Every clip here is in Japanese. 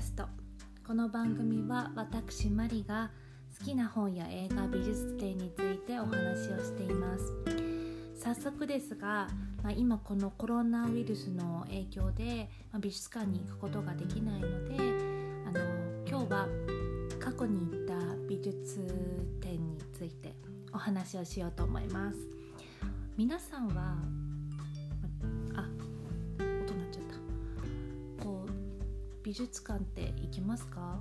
スト。この番組は私マリが好きな本や映画美術展についてお話をしています。早速ですが、まあ、今このコロナウイルスの影響で、まあ、美術館に行くことができないのであの今日は過去に行った美術展についてお話をしようと思います。皆さんは美術館って行きますか？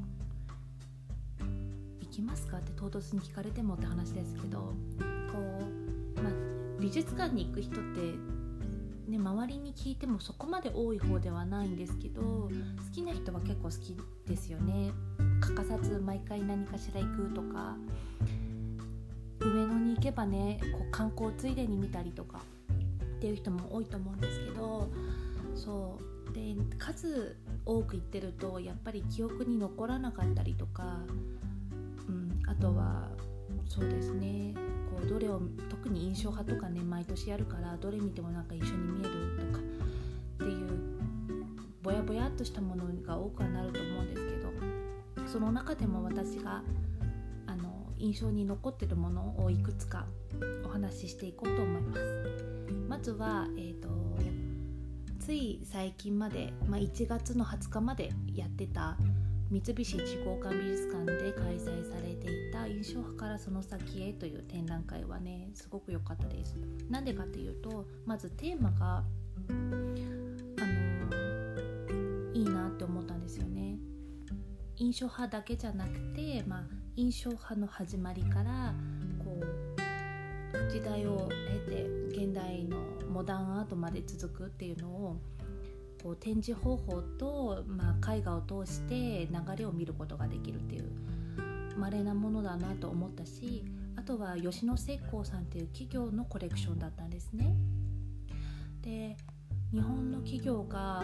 行きますかって唐突に聞かれてもって話ですけどこう、ま、美術館に行く人ってね、周りに聞いてもそこまで多い方ではないんですけど好きな人は結構好きですよね。欠かさず毎回何かしら行くとか上野に行けばねこう観光ついでに見たりとかっていう人も多いと思うんですけどそう。で数多く行ってるとやっぱり記憶に残らなかったりとか、うん、あとはそうですねこうどれを特に印象派とかね毎年やるからどれ見てもなんか一緒に見えるとかっていうぼやぼやっとしたものが多くはなると思うんですけどその中でも私があの印象に残ってるものをいくつかお話ししていこうと思います。まずは、えーと、つい最近まで、まあ、1月の20日までやってた三菱一号館美術館で開催されていた印象派からその先へという展覧会はねすごく良かったです。なんでかっていうとまずテーマがあのいいなって思ったんですよね。印象派だけじゃなくて、まあ、印象派の始まりから時代を経て現代のモダンアートまで続くっていうのをこう展示方法と、まあ、絵画を通して流れを見ることができるっていう稀なものだなと思ったしあとは吉野石膏さんっていう企業のコレクションだったんですね。で日本の企業が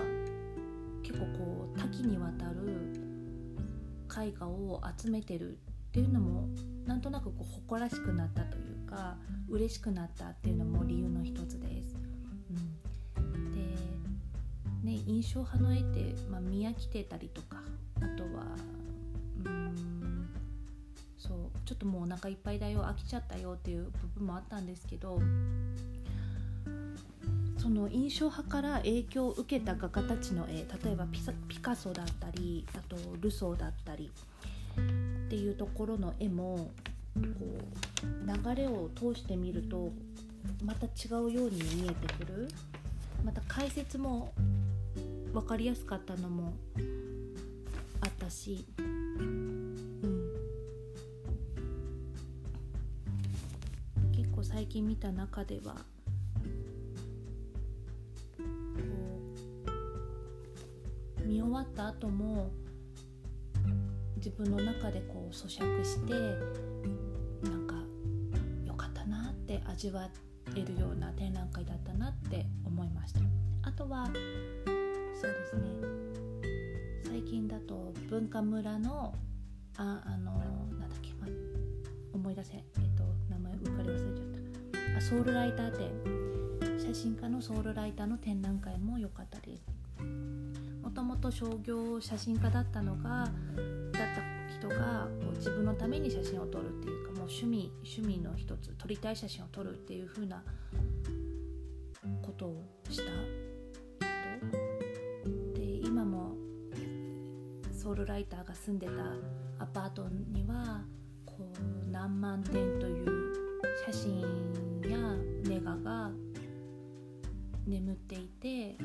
結構こう多岐にわたる絵画を集めてるっていうのもなんとなくこう誇らしくなったというか嬉しくなったっていうのも理由の一つです。うん、でね、印象派の絵って、まあ、見飽きてたりとかあとはうんそうちょっともうお腹いっぱいだよ飽きちゃったよっていう部分もあったんですけどその印象派から影響を受けた画家たちの絵例えばピカソだったりあとルソーだったりっていうところの絵もこう流れを通してみるとまた違うように見えてくる。また解説も分かりやすかったのもあったし、うん、結構最近見た中ではこう見終わった後も自分の中でこう咀嚼して味わえるような展覧会だったなって思いました。あとはそうですね。最近だと文化村のああのなんだっけ、ま、思い出せえっと名前うっかり忘れちゃった。あソウルライター展。写真家のソウルライターの展覧会も良かったです。もともと商業写真家だったのがだった人がこう自分のために写真を撮るっていうかもう趣味趣味の一つ撮りたい写真を撮るっていう風なことをした人で今もソウルライターが住んでたアパートにはこう何万点という写真やネガが眠っていて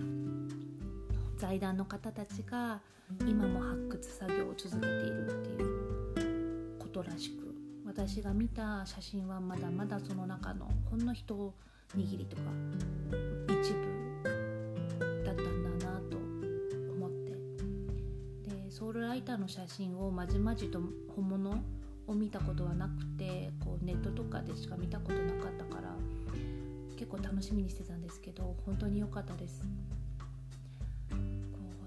財団の方たちが今も発掘作業を続けているっていうことらしく。私が見た写真はまだまだその中のほんの一握りとか一部だったんだなと思って。でソウルライターの写真をまじまじと本物を見たことはなくてこうネットとかでしか見たことなかったから結構楽しみにしてたんですけど本当に良かったです。こ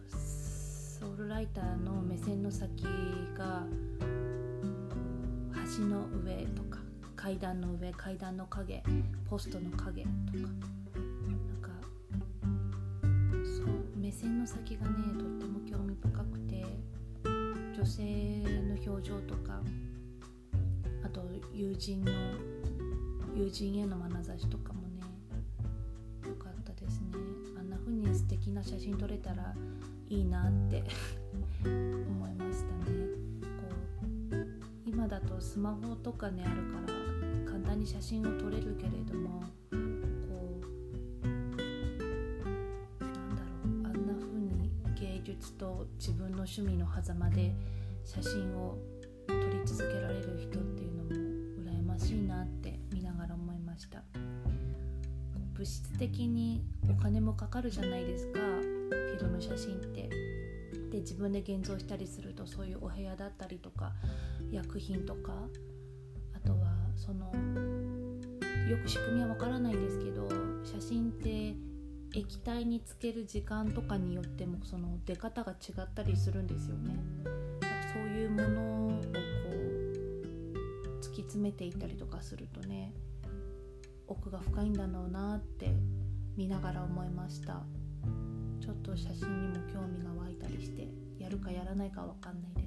うソウルライターの目線の先が橋の上とか階段の上階段の影ポストの影とかなんかそう目線の先がねとっても興味深くて女性の表情とかあと友人の友人への眼差しとかもね良かったですね。あんな風に素敵な写真撮れたらいいなってスマホとかねあるから簡単に写真を撮れるけれどもこうなんだろうあんな風に芸術と自分の趣味の狭間で写真を撮り続けられる人っていうのも羨ましいなって見ながら思いました。物質的にお金もかかるじゃないですかフィルム写真って。で自分で現像したりするとそういうお部屋だったりとか薬品とかあとはそのよく仕組みはわからないんですけど写真って液体につける時間とかによってもその出方が違ったりするんですよね。そういうものをこう突き詰めていったりとかするとね奥が深いんだろうなって見ながら思いましたちょっと写真にも興味が湧いたりしてやるかやらないかわかんないです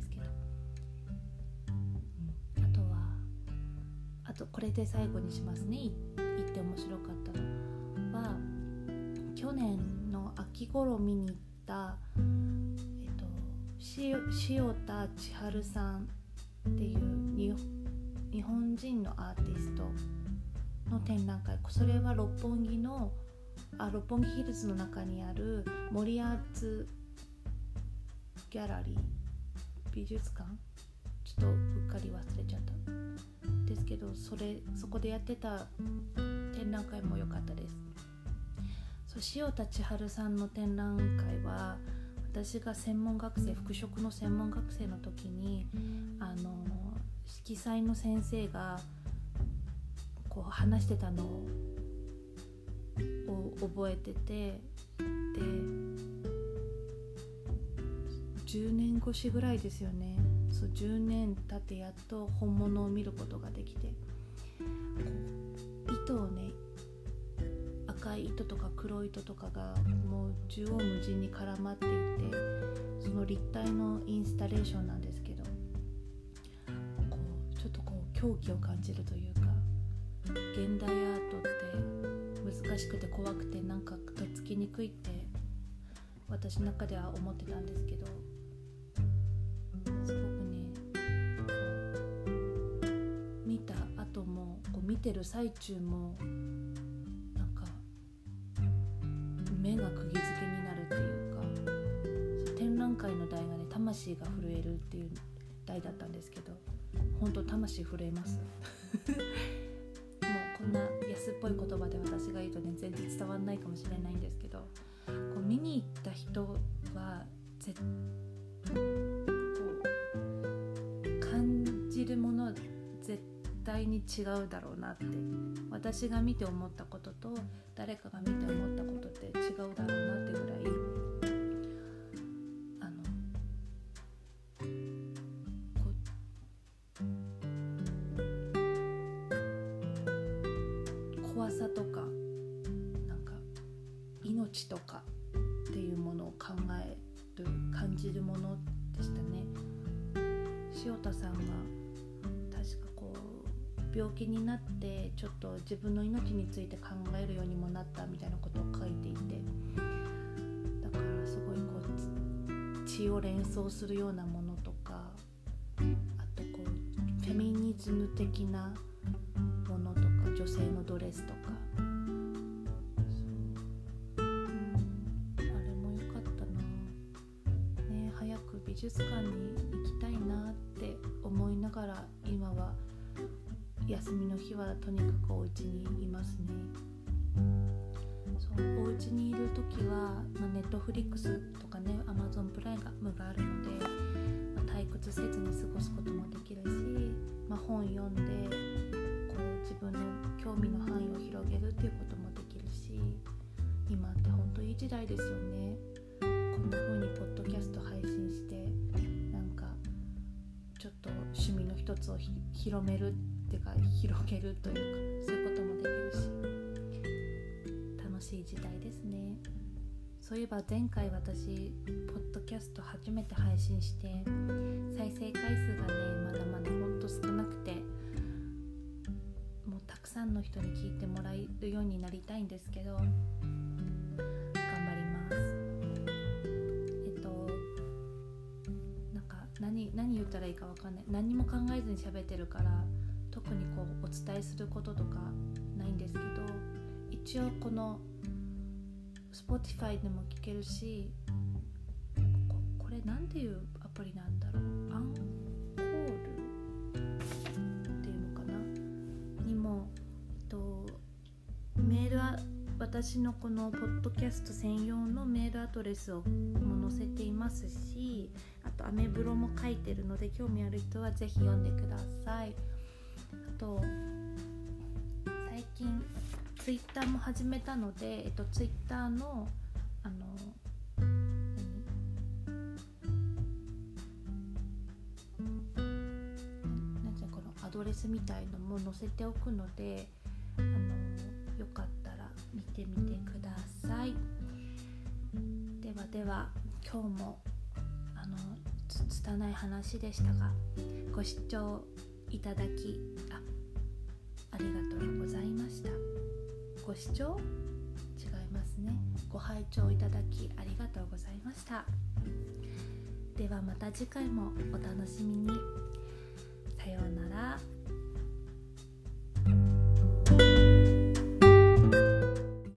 とこれで最後にしますね。言って面白かったの。は去年の秋頃見に行ったえっと塩田千春さんっていう日本人のアーティストの展覧会。それは六本木のあ六本木ヒルズの中にある森アーツギャラリー美術館？ちょっとうっかり忘れちゃった。ですけどそれそこでやってた展覧会も良かったです。そう塩田千春さんの展覧会は私が専門学生服飾の専門学生の時にあの色彩の先生がこう話してたのを覚えててで10年越しぐらいですよね。そう10年経ってやっと本物を見ることができて糸をね赤い糸とか黒い糸とかがもう縦横無尽に絡まっていてその立体のインスタレーションなんですけどこうちょっとこう狂気を感じるというか現代アートって難しくて怖くてなんかとっつきにくいって私の中では思ってたんですけどてる最中もなんか目が釘付けになるっていうか展覧会の題がね「魂が震える」っていう題だったんですけど本当魂震えます。こんな安っぽい言葉で私が言うとね全然伝わらないかもしれないんですけどこう見に行った人は絶こう感じるもの絶対に違うだろうなって私が見て思ったことと誰かが見て思ったことって違うだろうなってぐらいあのこ怖さとかなんか命とかっていうものを考える感じるものでしたね。塩田さんが病気になってちょっと自分の命について考えるようにもなったみたいなことを書いていてだからすごいこう血を連想するようなものとかあとこうフェミニズム的なものとか女性のドレスとか。美術館に行きたいなって思いながら今は休みの日はとにかくお家にいますね。そうお家にいる時は、まあ、ネットフリックスとかねアマゾンプライムがあるので、まあ、退屈せずに過ごすこともできるし、まあ、本読んでこう自分の興味の範囲を広げるっていうこともできるし今ってほんといい時代ですよね。こんな風にポッドキャスト配信してなんかちょっと趣味の一つを広めるってっていうか広げるというかそういうこともできるし楽しい時代ですね。そういえば前回私ポッドキャスト初めて配信して再生回数がねまだまだほんと少なくてもうたくさんの人に聞いてもらえるようになりたいんですけど頑張ります。えっとなんか何何言ったらいいかわかんない。何も考えずに喋ってるから特にこうお伝えすることとかないんですけど一応この Spotify でも聞けるしここれなんていうアプリなんだろう？アンコールっていうのかな？にも、えっと、メールは私のこのポッドキャスト専用のメールアドレスをも載せていますしあとアメブロも書いてるので興味ある人はぜひ読んでください。と最近ツイッターも始めたので、えっと、ツイッターのあの何？ていうこのアドレスみたいのも載せておくのであのよかったら見てみてください。ではでは今日もあのつ拙い話でしたがご視聴いただきありがとうございました。ご視聴違いますね。ご拝聴いただきありがとうございました。ではまた次回もお楽しみに。さようなら。